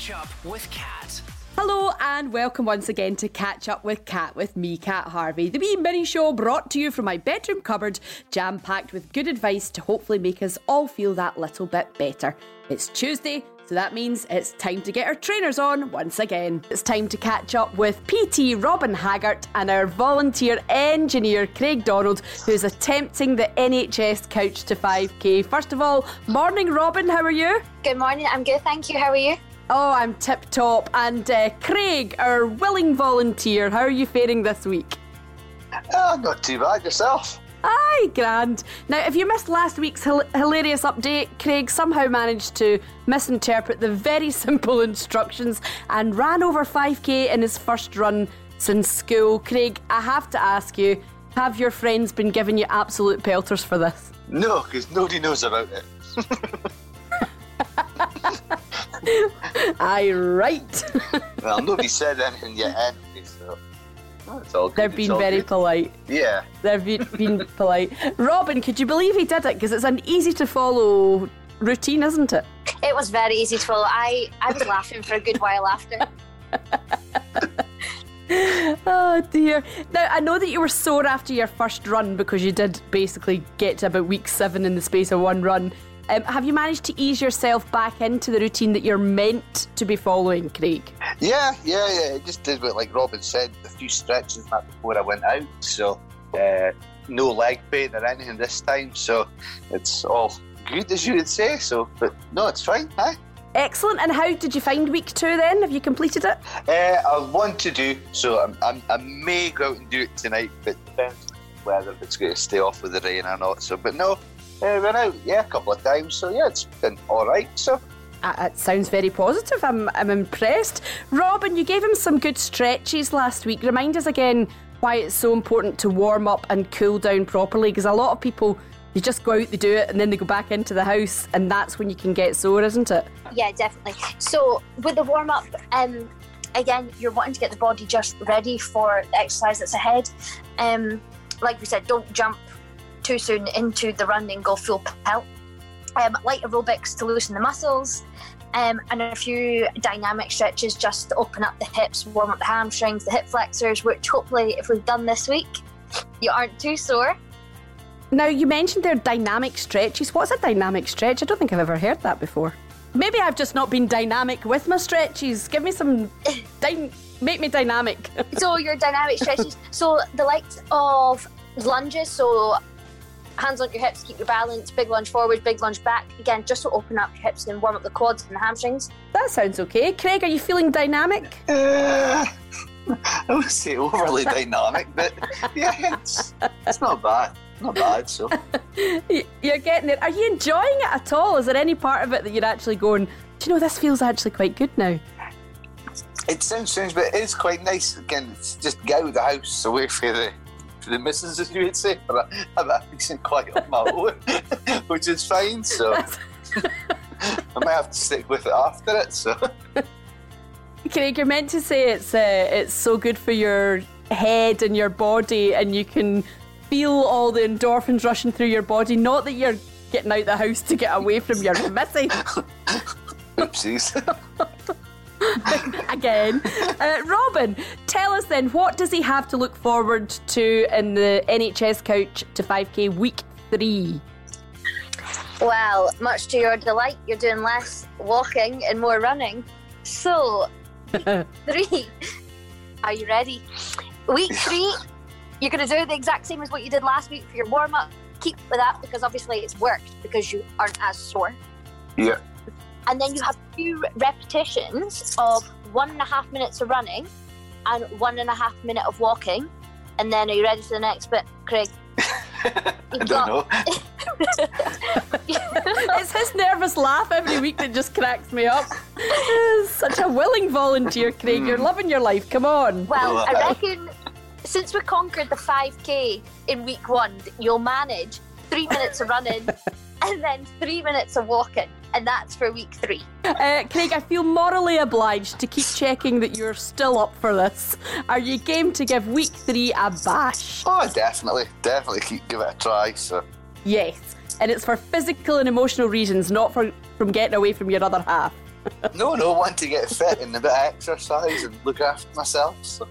Catch Up with Cat. Hello and welcome once again to Catch Up with Cat with me, Cat Harvey. The wee mini show brought to you from my bedroom cupboard, jam packed with good advice to hopefully make us all feel that little bit better. It's Tuesday, so that means it's time to get our trainers on once again. It's time to catch up with PT Robin Haggart and our volunteer engineer Craig Donald, who's attempting the NHS Couch to 5K. First of all, morning Robin, how are you? Good morning, I'm good, thank you. How are you? Oh, I'm tip top. And uh, Craig, our willing volunteer, how are you faring this week? Oh, not too bad yourself. Aye, grand. Now, if you missed last week's hil- hilarious update, Craig somehow managed to misinterpret the very simple instructions and ran over 5k in his first run since school. Craig, I have to ask you have your friends been giving you absolute pelters for this? No, because nobody knows about it. Aye, right. Well, nobody said anything yet anyway, so it's all good. They've it's been very good. polite. Yeah. They've been, been polite. Robin, could you believe he did it? Because it's an easy to follow routine, isn't it? It was very easy to follow. I, I was laughing for a good while after. Oh dear. Now, I know that you were sore after your first run because you did basically get to about week seven in the space of one run. Um, have you managed to ease yourself back into the routine that you're meant to be following, Craig? Yeah, yeah, yeah. I just did what, like Robin said, a few stretches before I went out. So, uh, no leg pain or anything this time. So, it's all good, as you would say. So, but no, it's fine. Excellent. And how did you find week two then? Have you completed it? Uh, I want to do so. I'm, I'm, I may go out and do it tonight, but depends whether it's going to stay off with the rain or not. So, but no, uh, went out yeah a couple of times. So yeah, it's been all right. So Uh, it sounds very positive. I'm, I'm impressed. Robin, you gave him some good stretches last week. Remind us again why it's so important to warm up and cool down properly because a lot of people, they just go out, they do it, and then they go back into the house, and that's when you can get sore, isn't it? Yeah, definitely. So, with the warm up, um, again, you're wanting to get the body just ready for the exercise that's ahead. Um, like we said, don't jump too soon into the run and go full pelt. Um, light aerobics to loosen the muscles. Um, and a few dynamic stretches just to open up the hips, warm up the hamstrings, the hip flexors, which hopefully, if we've done this week, you aren't too sore. Now, you mentioned their dynamic stretches. What's a dynamic stretch? I don't think I've ever heard that before. Maybe I've just not been dynamic with my stretches. Give me some. Dy- make me dynamic. so your dynamic stretches. so the likes of lunges. So hands on your hips, keep your balance. Big lunge forward, big lunge back. Again, just to open up your hips and warm up the quads and the hamstrings. that sounds okay. Craig, are you feeling dynamic? uh, I wouldn't say overly dynamic, but yeah, it's it's not bad. Not bad. So You're getting it. Are you enjoying it at all? Is there any part of it that you're actually going, do you know, this feels actually quite good now? it sounds strange, but it is quite nice. Again, it's just get out of the house away from the for the missus, as you would say, have a decent quiet of my own, which is fine. So I might have to stick with it after it. So. Craig, you're meant to say it's uh, it's so good for your head and your body, and you can feel all the endorphins rushing through your body. Not that you're getting out the house to get away from your missy Oopsies. again. Uh, Robin, tell us then, what does he have to look forward to in the NHS Couch to 5K week three? Well, much to your delight, you're doing less walking and more running. So, week three. Are you ready? Week three, you're going to do the exact same as what you did last week for your warm up. Keep with that because obviously it's worked because you aren't as sore. yeah. And then you have two repetitions of one and a half minutes of running and one and a half minute of walking. And then are you ready for the next bit, Craig? I don't know. It's his nervous laugh every week that just cracks me up. Such a willing volunteer, Craig. You're hmm. loving your life. Come on. Well, I reckon since we conquered the 5k in week one, you'll manage three minutes of running and then three minutes of walking. And that's for week three. Uh, Craig, I feel morally obliged to keep checking that you're still up for this. Are you game to give week three a bash? Oh, definitely, definitely keep give it a try. So Yes. And it's for physical and emotional reasons, not for from getting away from your other half. no, no, want to get fit and a bit of exercise and look after myself. So.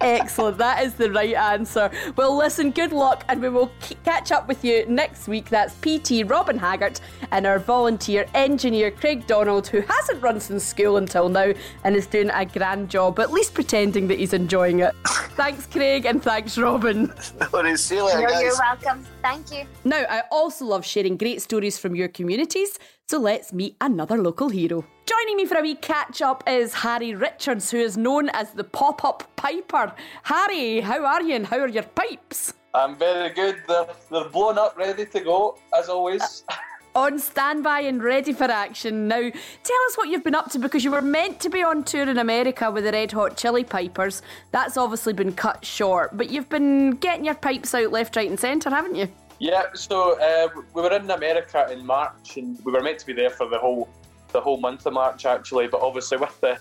Excellent. That is the right answer. Well, listen, good luck, and we will k- catch up with you next week. That's PT Robin Haggart and our volunteer engineer Craig Donald, who hasn't run since school until now and is doing a grand job, at least pretending that he's enjoying it. thanks, Craig, and thanks, Robin. No, see you later, guys. you're welcome. Thank you. Now, I also love sharing great stories from your communities, so let's meet another local hero. Joining me for a wee catch up is Harry Richards, who is known as the pop up piper. Harry, how are you and how are your pipes? I'm very good. They're, they're blown up, ready to go, as always. On standby and ready for action. Now, tell us what you've been up to because you were meant to be on tour in America with the Red Hot Chili Pipers. That's obviously been cut short, but you've been getting your pipes out left, right, and centre, haven't you? yeah, so uh, we were in America in March, and we were meant to be there for the whole the whole month of March, actually. But obviously, with the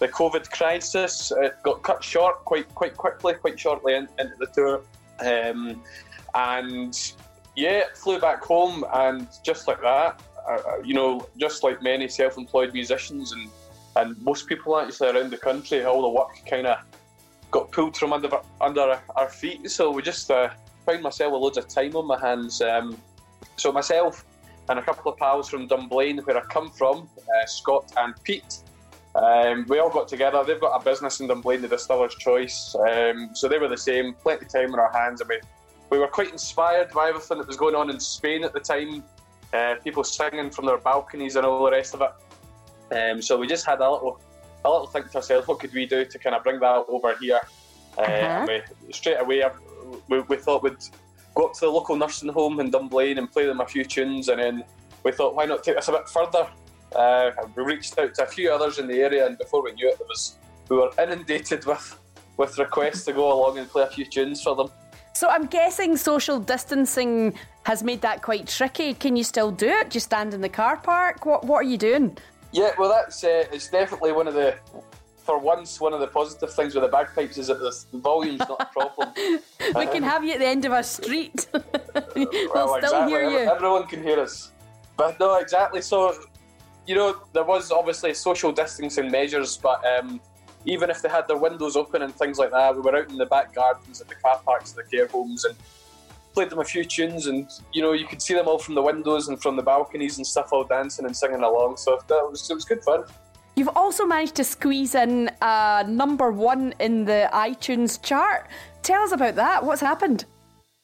the COVID crisis, it got cut short quite quite quickly, quite shortly in, into the tour. Um, and yeah, flew back home, and just like that, uh, you know, just like many self-employed musicians and and most people actually around the country, all the work kind of got pulled from under under our feet. So we just uh, found myself with loads of time on my hands. Um, so myself and a couple of pals from Dunblane, where I come from, uh, Scott and Pete. Um, we all got together. They've got a business in Dunblane, the Distiller's Choice. Um, so they were the same, plenty of time on our hands. I mean, we were quite inspired by everything that was going on in Spain at the time. Uh, people singing from their balconies and all the rest of it. Um, so we just had a little, a little think to ourselves, what could we do to kind of bring that over here? Uh, Uh-huh. we, straight away, uh, we, we thought we'd go up to the local nursing home in Dunblane and play them a few tunes, and then we thought, why not take this a bit further? Uh, we reached out to a few others in the area, and before we knew it, it was we were inundated with with requests to go along and play a few tunes for them. So I'm guessing social distancing has made that quite tricky. Can you still do it? Do you stand in the car park? What What are you doing? Yeah, well, that's uh, it's definitely one of the, for once, one of the positive things with the bagpipes is that the, volume's not a problem. We can have you at the end of our street. They'll Well, still exactly. hear you. Everyone can hear us. But no, exactly. So, you know, there was obviously social distancing measures, but um, even if they had their windows open and things like that, we were out in the back gardens at the car parks, of the care homes, and played them a few tunes. And you know, you could see them all from the windows and from the balconies and stuff, all dancing and singing along. So that was it was good fun. You've also managed to squeeze in uh, number one in the iTunes chart. Tell us about that. What's happened?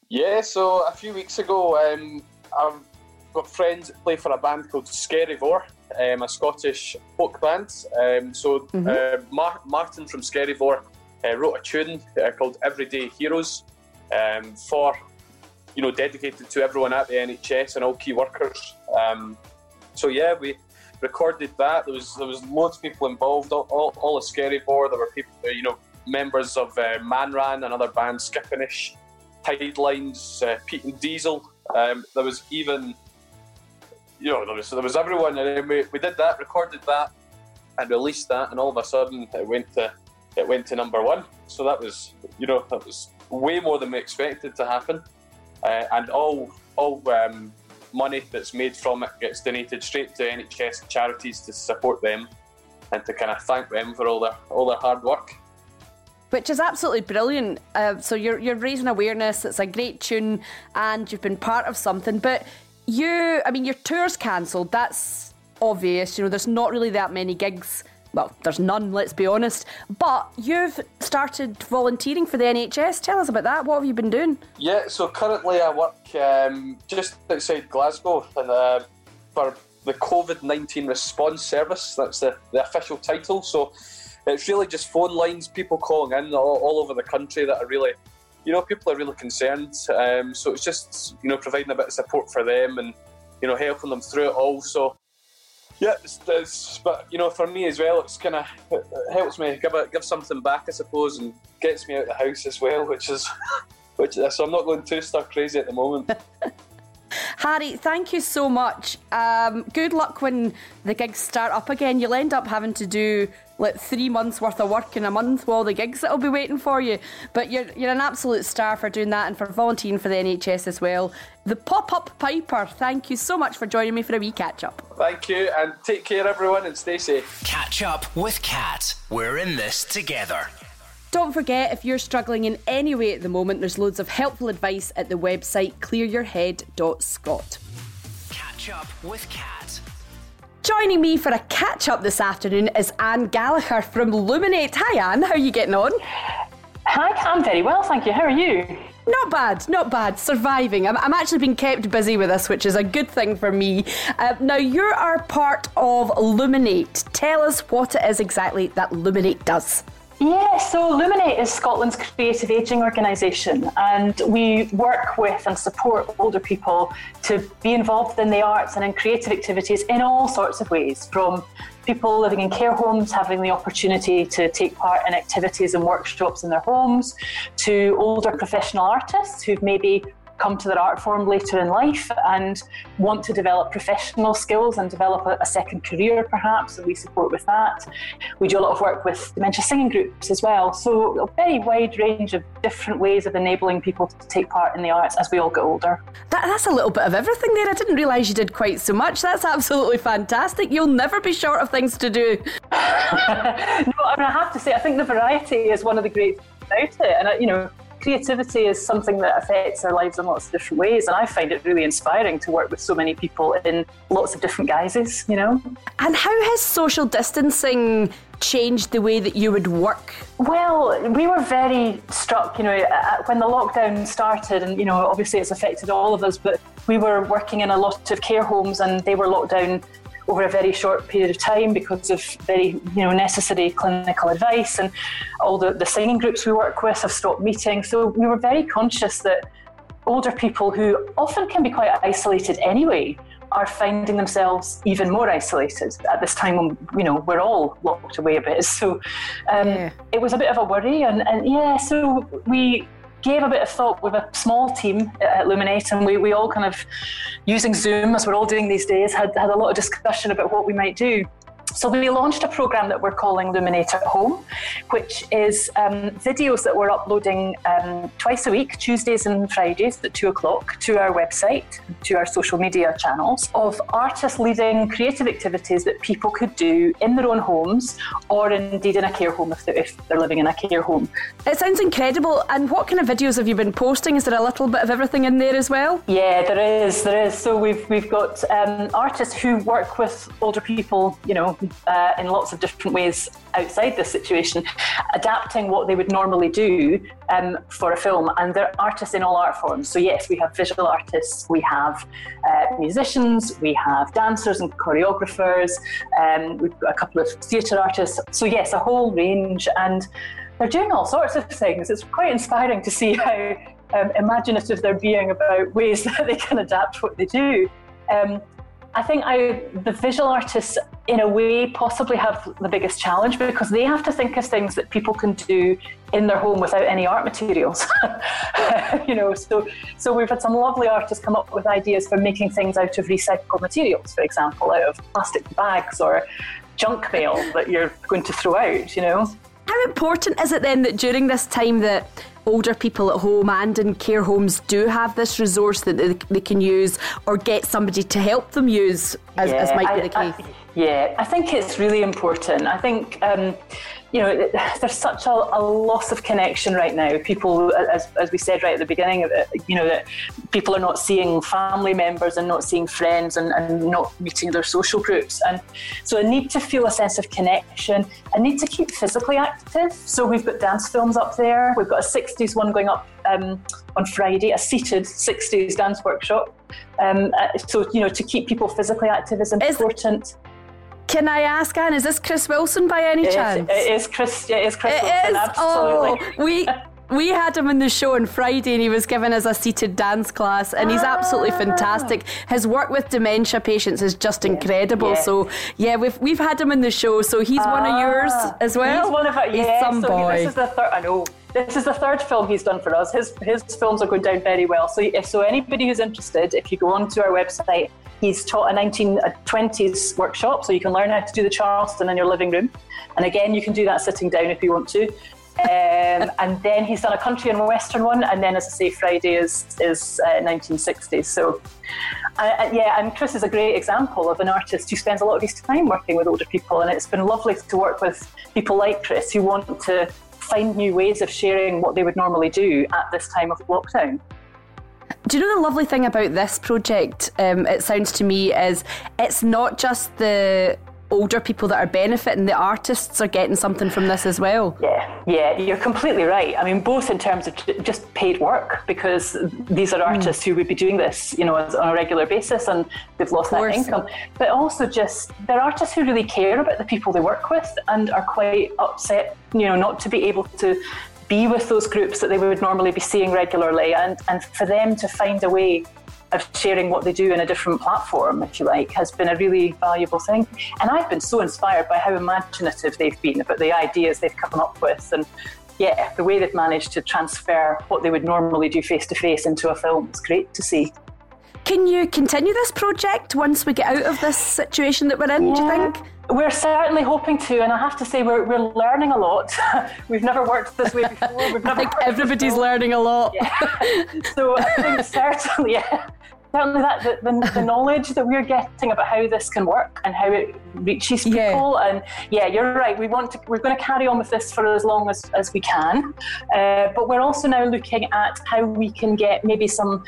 Yeah, so a few weeks ago, um, I've got friends that play for a band called Skerryvore, um, a Scottish folk band. Um, so uh, Mar- Martin from Skerryvore uh, wrote a tune uh, called Everyday Heroes um, for, you know, dedicated to everyone at the NHS and all key workers. Um, so yeah, we recorded that. There was there was loads of people involved. All, all, all of Skerryvore. There were people, uh, you know, members of uh, Manran, another band, Skipinnish. Tide Lines, uh, Peat and Diesel. Um, there was even, you know, there was there was everyone, and then we, we did that, recorded that, and released that, and all of a sudden it went to it went to number one. So that was, you know, that was way more than we expected to happen, uh, and all all um, money that's made from it gets donated straight to NHS charities to support them and to kind of thank them for all their all their hard work. Which is absolutely brilliant. Uh, so you're you're raising awareness. It's a great tune, and you've been part of something. But you, I mean, your tour's cancelled. That's obvious. You know, there's not really that many gigs. Well, there's none. Let's be honest. But you've started volunteering for the NHS. Tell us about that. What have you been doing? Yeah, so currently I work um, just outside Glasgow and, uh, for the COVID 19 response service. That's the, the official title. So it's really just phone lines, people calling in all, all over the country that are really, you know, people are really concerned. Um, so it's just, you know, providing a bit of support for them and, you know, helping them through it all. So yeah, it's, it's, but you know, for me as well, it's kind of it helps me give a, give something back, I suppose, and gets me out of the house as well, which is which. So I'm not going too star crazy at the moment. Harry, thank you so much. Um, good luck when the gigs start up again. You'll end up having to do like three months worth of work in a month with all the gigs that'll be waiting for you. But you're you're an absolute star for doing that and for volunteering for the NHS as well. The pop up piper, thank you so much for joining me for a wee catch up. Thank you, and take care, everyone, and stay safe. Catch up with Cat. We're in this together. Don't forget, if you're struggling in any way at the moment, there's loads of helpful advice at the website clearyourhead.scot. Catch up with Cat. Joining me for a catch up this afternoon is Anne Gallagher from Luminate. Hi, Anne. How are you getting on? Hi, I'm very well, thank you. How are you? Not bad, not bad. Surviving. I'm, I'm actually being kept busy with this, which is a good thing for me. Uh, now, you are part of Luminate. Tell us what it is exactly that Luminate does. Yeah, so Luminate is Scotland's creative ageing organisation, and we work with and support older people to be involved in the arts and in creative activities in all sorts of ways, from people living in care homes having the opportunity to take part in activities and workshops in their homes, to older professional artists who've maybe come to their art form later in life and want to develop professional skills and develop a, a, second career perhaps and we support with that. We do a lot of work with dementia singing groups as well. So a very wide range of different ways of enabling people to take part in the arts as we all get older. That, that's a little bit of everything there. I didn't realise you did quite so much. That's absolutely fantastic. You'll never be short of things to do. No I, mean, I have to say i think the variety is one of the great things about it. And uh, you know creativity is something that affects our lives in lots of different ways. And I find it really inspiring to work with so many people in lots of different guises, you know. And how has social distancing changed the way that you would work? Well, we were very struck, you know, when the lockdown started, and, you know, obviously it's affected all of us, but we were working in a lot of care homes and they were locked down over a very short period of time because of very you know necessary clinical advice and all the, the singing groups we work with have stopped meeting so we were very conscious that older people who often can be quite isolated anyway are finding themselves even more isolated at this time when you know we're all locked away a bit so um, yeah. it was a bit of a worry and, and yeah so we gave a bit of thought with a small team at Luminate, and we, we all kind of, using Zoom as we're all doing these days, had, had a lot of discussion about what we might do. So we launched a program that we're calling Luminate at Home, which is um, videos that we're uploading um, twice a week, Tuesdays and Fridays at two o'clock, to our website, to our social media channels, of artists leading creative activities that people could do in their own homes or indeed in a care home if they're, if they're living in a care home. It sounds incredible. And what kind of videos have you been posting? Is there a little bit of everything in there as well? Yeah, there is. There is. So we've we've got um, artists who work with older people, you know, uh, in lots of different ways outside this situation, adapting what they would normally do um, for a film. And they're artists in all art forms. So, yes, we have visual artists, we have uh, musicians, we have dancers and choreographers, um, we've got a couple of theatre artists. So, yes, a whole range. And they're doing all sorts of things. It's quite inspiring to see how um, imaginative they're being about ways that they can adapt what they do. Um, I think I, the visual artists, in a way, possibly have the biggest challenge because they have to think of things that people can do in their home without any art materials. you know, so so we've had some lovely artists come up with ideas for making things out of recycled materials, for example, out of plastic bags or junk mail that you're going to throw out. You know. How important is it then that during this time that older people at home and in care homes do have this resource that they, they can use or get somebody to help them use, as, yeah, as might be the case? I, yeah, I think it's really important. I think, um, you know, there's such a, a, loss of connection right now. People, as, as we said right at the beginning, you know, that people are not seeing family members and not seeing friends and, and not meeting their social groups. And so a need to feel a sense of connection, a need to keep physically active. So we've got dance films up there. We've got a 60s one going up um, on Friday, a seated 60s dance workshop. Um, uh, so, you know, to keep people physically active is important. Is- can I ask, Anne, is this Chris Wilson by any it chance? Is, it is Chris. It is Chris it Wilson. Is? Absolutely. Oh, we. We had him in the show on Friday and he was given us a seated dance class and he's absolutely ah. fantastic. His work with dementia patients is just incredible. Yeah. So yeah, we've we've had him in the show. So he's one of yours ah. as well. He's one of our, yeah, he's some so boy. This is the third I know this is the third film he's done for us. His his films are going down very well. So if so, anybody who's interested, if you go onto our website, he's taught a 1920s workshop, so you can learn how to do the Charleston in your living room. And again, you can do that sitting down if you want to. Um, and then he's done a country and western one, and then, as I say, Friday is is uh, 1960s. So, uh, yeah, and Chris is a great example of an artist who spends a lot of his time working with older people, and it's been lovely to work with people like Chris who want to find new ways of sharing what they would normally do at this time of lockdown. Do you know the lovely thing about this project? Um, it sounds to me is it's not just the older people that are benefiting, the artists are getting something from this as well. Yeah, yeah, you're completely right. I mean, both in terms of just paid work, because these are hmm. artists mm. who would be doing this, you know, on a regular basis and they've lost that income. But also just, they're artists who really care about the people they work with and are quite upset, you know, not to be able to be with those groups that they would normally be seeing regularly and, and for them to find a way of sharing what they do in a different platform, if you like, has been a really valuable thing. And I've been so inspired by how imaginative they've been about the ideas they've come up with and yeah, the way they've managed to transfer what they would normally do face to face into a film is great to see. Can you continue this project once we get out of this situation that we're in, yeah. do you think? We're certainly hoping to, and I have to say, we're, we're learning a lot. We've never worked this way before. We've never I think everybody's learning a lot. Yeah. so I think certainly, yeah, certainly that the, the, the, knowledge that we're getting about how this can work and how it reaches people yeah. and yeah you're right we want to we're going to carry on with this for as long as, as we can uh, but we're also now looking at how we can get maybe some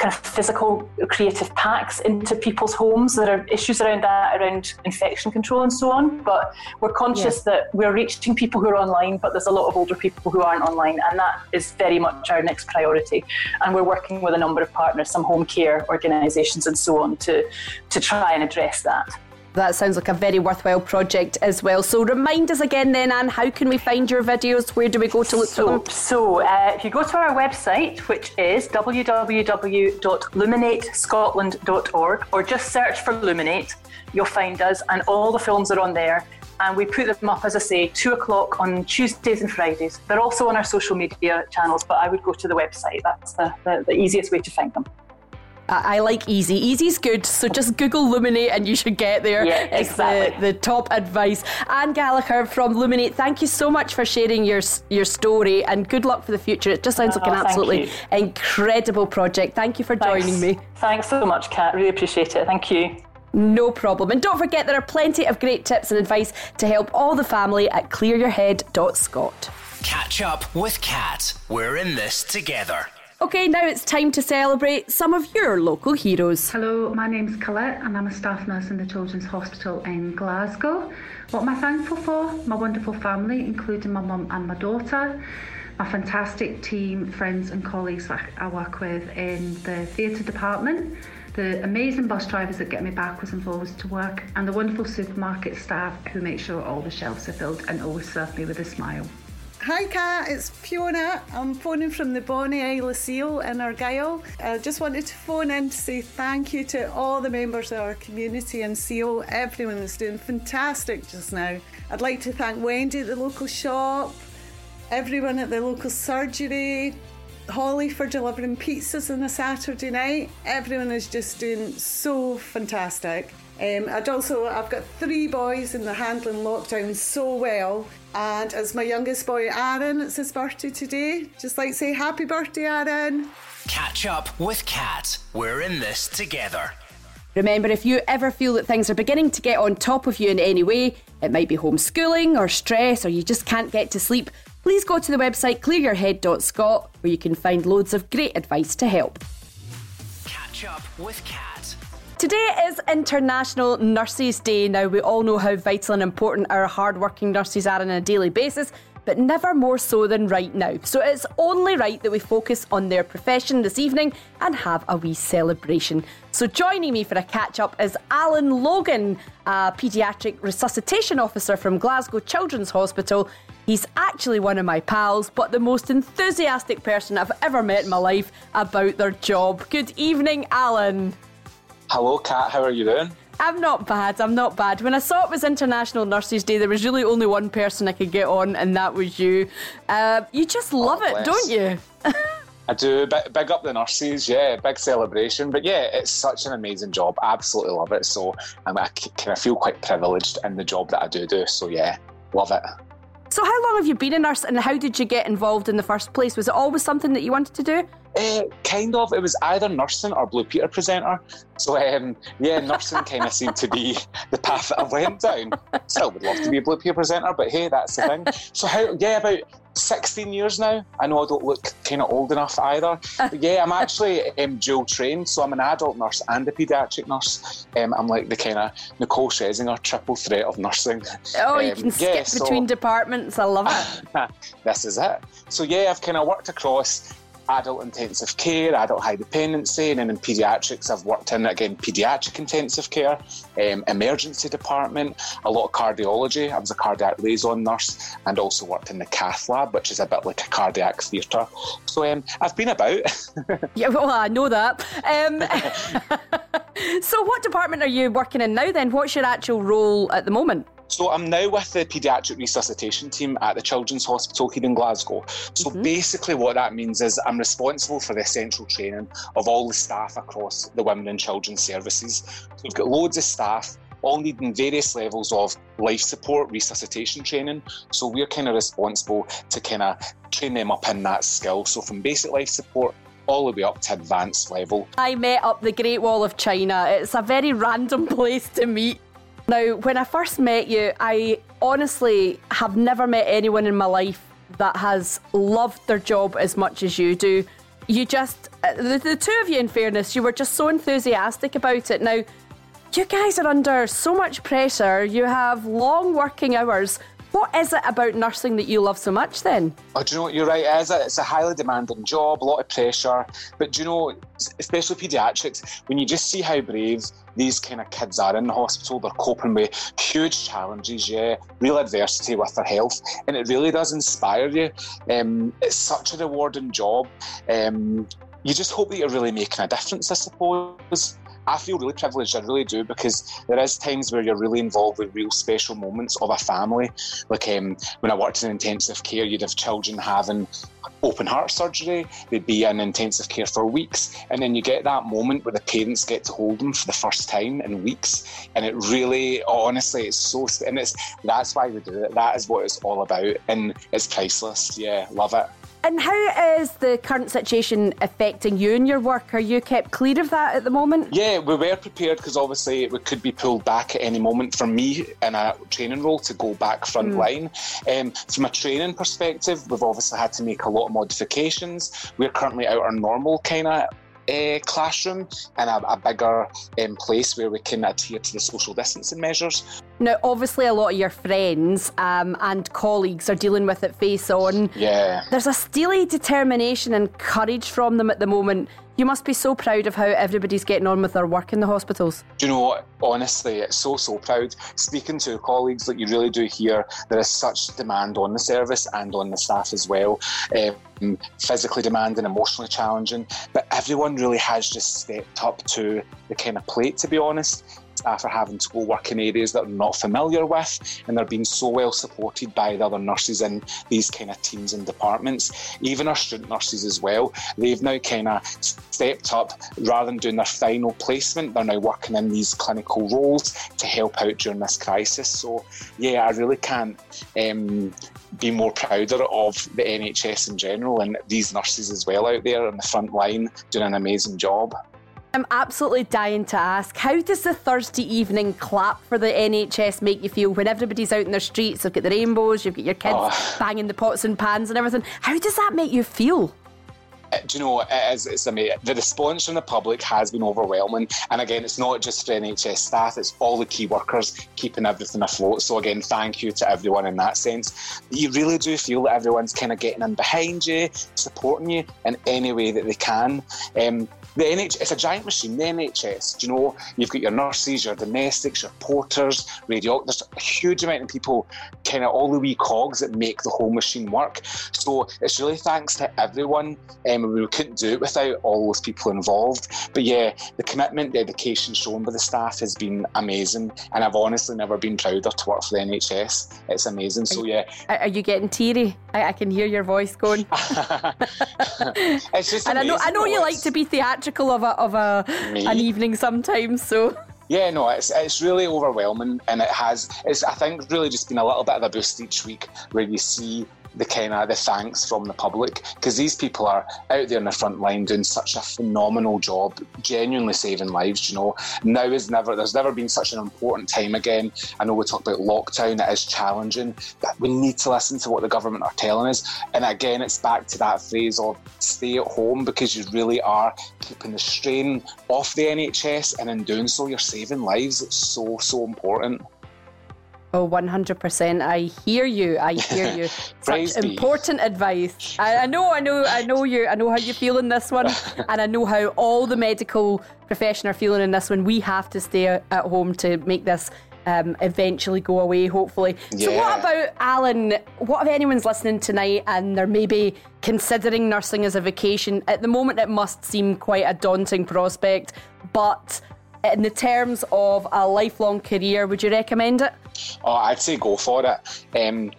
kind of physical creative packs into people's homes. There are issues around that, around infection control and so on. But we're conscious that we're reaching people who are online, but there's a lot of older people who aren't online, and that is very much our next priority. And we're working with a number of partners, some home care organisations and so on, to to try and address that. That sounds like a very worthwhile project as well. So remind us again then, Anne, how can we find your videos? Where do we go to look so, for them? So uh, if you go to our website, which is www.luminatescotland.org, or just search for Luminate, you'll find us, and all the films are on there. And we put them up, as I say, two o'clock on Tuesdays and Fridays. They're also on our social media channels, but I would go to the website. That's the, the, the easiest way to find them. I like easy. Easy's good. So just Google Luminate and you should get there. Yeah, it's exactly. the, the top advice. Anne Gallagher from Luminate, thank you so much for sharing your your story and good luck for the future. It just sounds oh, like an oh, absolutely incredible project. Thank you for Thanks. joining me. Thanks so much, Cat. Really appreciate it. Thank you. No problem. And don't forget there are plenty of great tips and advice to help all the family at clearyourhead.scot. Catch up with Cat. We're in this together. Okay, now it's time to celebrate some of your local heroes. Hello, my name's Colette and I'm a staff nurse in the Children's Hospital in Glasgow. What am I thankful for? My wonderful family, including my mum and my daughter, my fantastic team, friends and colleagues I work with in the theatre department, the amazing bus drivers that get me backwards and forwards to work, and the wonderful supermarket staff who make sure all the shelves are filled and always serve me with a smile. Hi Cat, it's Fiona. I'm phoning from the Bonnie Isle of Seil in Argyll. I just wanted to phone in to say thank you to all the members of our community in Seil. Everyone is doing fantastic just now. I'd like to thank Wendy at the local shop, everyone at the local surgery, Holly for delivering pizzas on a Saturday night. Everyone is just doing so fantastic. Um, I'd also, I've got three boys and they're handling lockdown so well. And as my youngest boy, Aaron, it's his birthday today. Just like say happy birthday, Aaron. Catch up with Cat. We're in this together. Remember, if you ever feel that things are beginning to get on top of you in any way, it might be homeschooling or stress or you just can't get to sleep, please go to the website clearyourhead.scot where you can find loads of great advice to help. Catch up with Cat. Today is International Nurses Day. Now, we all know how vital and important our hardworking nurses are on a daily basis, but never more so than right now. So it's only right that we focus on their profession this evening and have a wee celebration. So joining me for a catch up is Alan Logan, a paediatric resuscitation officer from Glasgow Children's Hospital. He's actually one of my pals, but the most enthusiastic person I've ever met in my life about their job. Good evening, Alan. Hello, Cat. How are you doing? I'm not bad. I'm not bad. When I saw it was International Nurses Day, there was really only one person I could get on, and that was you. Uh, you just love Oh, it, bless. don't you? I do. Big, big up the nurses, yeah, big celebration. But yeah, it's such an amazing job. Absolutely love it. So I'm, I kind of feel quite privileged in the job that I do do. So yeah, love it. So, how long have you been a nurse, and how did you get involved in the first place? Was it always something that you wanted to do? Uh, kind of. It was either nursing or Blue Peter presenter. So um, yeah, nursing kind of seemed to be the path that I went down. Still would love to be a Blue Peter presenter, but hey, that's the thing. So how? Yeah, about 16 years now. I know I don't look kind of old enough either. But yeah, I'm actually um, dual trained, so I'm an adult nurse and a paediatric nurse. Um, I'm like the kind of Nicole Scherzinger triple threat of nursing. Oh, you Um, can skip yeah, so- between departments. I love it. this is it. So yeah, I've kind of worked across adult intensive care, adult high dependency, and then in paediatrics, I've worked in again paediatric intensive care, um, emergency department, a lot of cardiology. I was a cardiac liaison nurse, and also worked in the cath lab, which is a bit like a cardiac theatre. So um, I've been about. Yeah, well, I know that. Um, so, what department are you working in now then? What's your actual role at the moment? So I'm now with the paediatric resuscitation team at the Children's Hospital here in Glasgow. So mm-hmm. basically what that means is I'm responsible for the essential training of all the staff across the women and children's services. So we've got loads of staff all needing various levels of life support resuscitation training. So we're kind of responsible to kind of train them up in that skill. So from basic life support all the way up to advanced level. I met up the Great Wall of China. It's a very random place to meet. Now, when I first met you, I honestly have never met anyone in my life that has loved their job as much as you do. You just, uh, the, the two of you, in fairness, you were just so enthusiastic about it. Now, you guys are under so much pressure. You have long working hours. What is it about nursing that you love so much then? Oh, do you know what? You're right. It is a, it's a highly demanding job, a lot of pressure. But do you know, especially paediatrics, when you just see how brave these kind of kids are in the hospital, they're coping with huge challenges, yeah, real adversity with their health, and it really does inspire you. Um, it's such a rewarding job. Um, you just hope that you're really making a difference, I suppose. I feel really privileged, I really do, because there is times where you're really involved with real special moments of a family. Like um, when I worked in intensive care, you'd have children having open heart surgery, they'd be in intensive care for weeks, and then you get that moment where the parents get to hold them for the first time in weeks, and it really, honestly, it's so, and it's that's why we do it. That is what it's all about, and it's priceless. Yeah, love it. And how is the current situation affecting you and your work? Are you kept clear of that at the moment? Yeah, we were prepared because obviously we could be pulled back at any moment from me in a training role to go back front line. Um, from a training perspective, we've obviously had to make a lot of modifications. We're currently out our normal kind of uh, classroom in a, a bigger um, place where we can adhere to the social distancing measures. Now, obviously, a lot of your friends um, and colleagues are dealing with it face on. Yeah. There's a steely determination and courage from them at the moment. You must be so proud of how everybody's getting on with their work in the hospitals. Do you know what? Honestly, it's so, so proud. Speaking to colleagues, like you really do hear there is such demand on the service and on the staff as well. Um, physically demanding, emotionally challenging, but everyone really has just stepped up to the kind of plate, to be honest. Staff are having to go work in areas that they're not familiar with, and they're being so well supported by the other nurses in these kind of teams and departments. Even our student nurses as well, they've now kind of stepped up rather than doing their final placement, they're now working in these clinical roles to help out during this crisis. So, yeah, I really can't um, be more prouder of the NHS in general and these nurses as well out there on the front line doing an amazing job. I'm absolutely dying to ask how does the Thursday evening clap for the NHS make you feel when everybody's out in their streets? They've got the rainbows, you've got your kids Oh. banging the pots and pans and everything. How does that make you feel? Uh, do you know, it is, it's amazing. The response from the public has been overwhelming. And again, it's not just for NHS staff, it's all the key workers keeping everything afloat. So, again, thank you to everyone in that sense. You really do feel that everyone's kind of getting in behind you, supporting you in any way that they can. Um, the NH, it's a giant machine, the NHS. Do you know, you've got your nurses, your domestics, your porters, radio. There's a huge amount of people, kind of all the wee cogs that make the whole machine work. So it's really thanks to everyone. Um, we couldn't do it without all those people involved. But yeah, the commitment, dedication shown by the staff has been amazing. And I've honestly never been prouder to work for the NHS. It's amazing. So yeah. Are you getting teary? I, I can hear your voice going. it's just and I know I know you like to be theatrical of a of a Me? an evening sometimes. So Yeah, no, it's it's really overwhelming, and it has. It's I think really just been a little bit of a boost each week where you see the kind of the thanks from the public because these people are out there in the front line doing such a phenomenal job, genuinely saving lives. You know, now is never. There's never been such an important time again. I know we talk about lockdown; it is challenging, but we need to listen to what the government are telling us. And again, it's back to that phrase of stay at home because you really are keeping the strain off the NHS, and in doing so, you're saving lives. It's so so important. Oh, 100%. I hear you. I hear you. Such important advice. I, I know, I know, I know you. I know how you feel in this one. and I know how all the medical profession are feeling in this one. We have to stay at home to make this um, eventually go away, hopefully. So, what about Alan? What if anyone's listening tonight and they're maybe considering nursing as a vacation? At the moment, it must seem quite a daunting prospect, but in the terms of a lifelong career, would you recommend it? Oh, I'd say go for it. Um,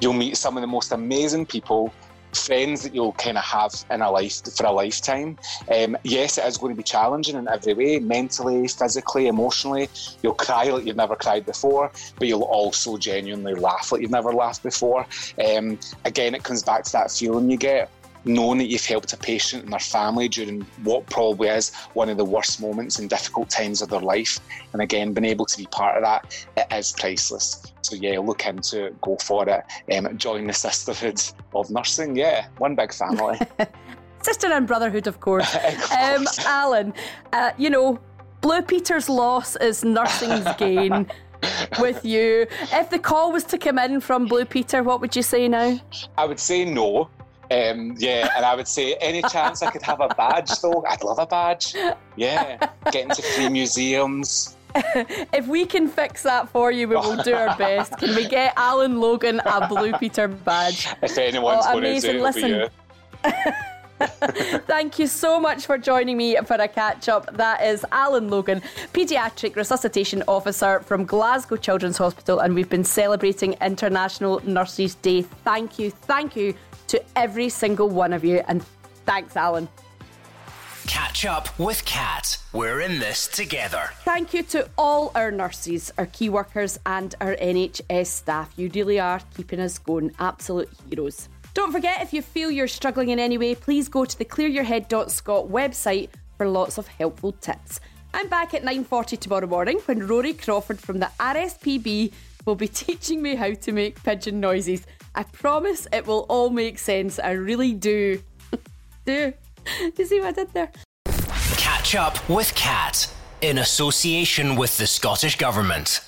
you'll meet some of the most amazing people, friends that you'll kind of have in a life for a lifetime. Um, yes, it is going to be challenging in every way, mentally, physically, emotionally. You'll cry like you've never cried before, but you'll also genuinely laugh like you've never laughed before. Um, again, it comes back to that feeling you get. Knowing that you've helped a patient and their family during what probably is one of the worst moments and difficult times of their life, and again, being able to be part of that, it is priceless. So yeah, look into it, go for it, um, join the sisterhood of nursing. Yeah, one big family. Sister and brotherhood, of course. Of um. Alan, uh, you know, Blue Peter's loss is nursing's gain with you. If the call was to come in from Blue Peter, what would you say now? I would say no. Um, yeah, and I would say any chance I could have a badge though, I'd love a badge. Yeah, get into free museums. If we can fix that for you, we will do our best. Can we get Alan Logan a Blue Peter badge? If anyone's Oh, going to do amazing. it, Listen. Thank you so much for joining me for a catch up. That is Alan Logan, paediatric resuscitation officer from Glasgow Children's Hospital, and we've been celebrating International Nurses Day. Thank you, thank you to every single one of you, and thanks, Alan. Catch up with Cat. We're in this together. Thank you to all our nurses, our key workers, and our NHS staff. You really are keeping us going. Absolute heroes. Don't forget, if you feel you're struggling in any way, please go to the clearyourhead.scot website for lots of helpful tips. I'm back at 9.40 tomorrow morning when Rory Crawford from the RSPB will be teaching me how to make pigeon noises. I promise it will all make sense. I really do. do. You see what I did there? Catch up with Cat in association with the Scottish Government.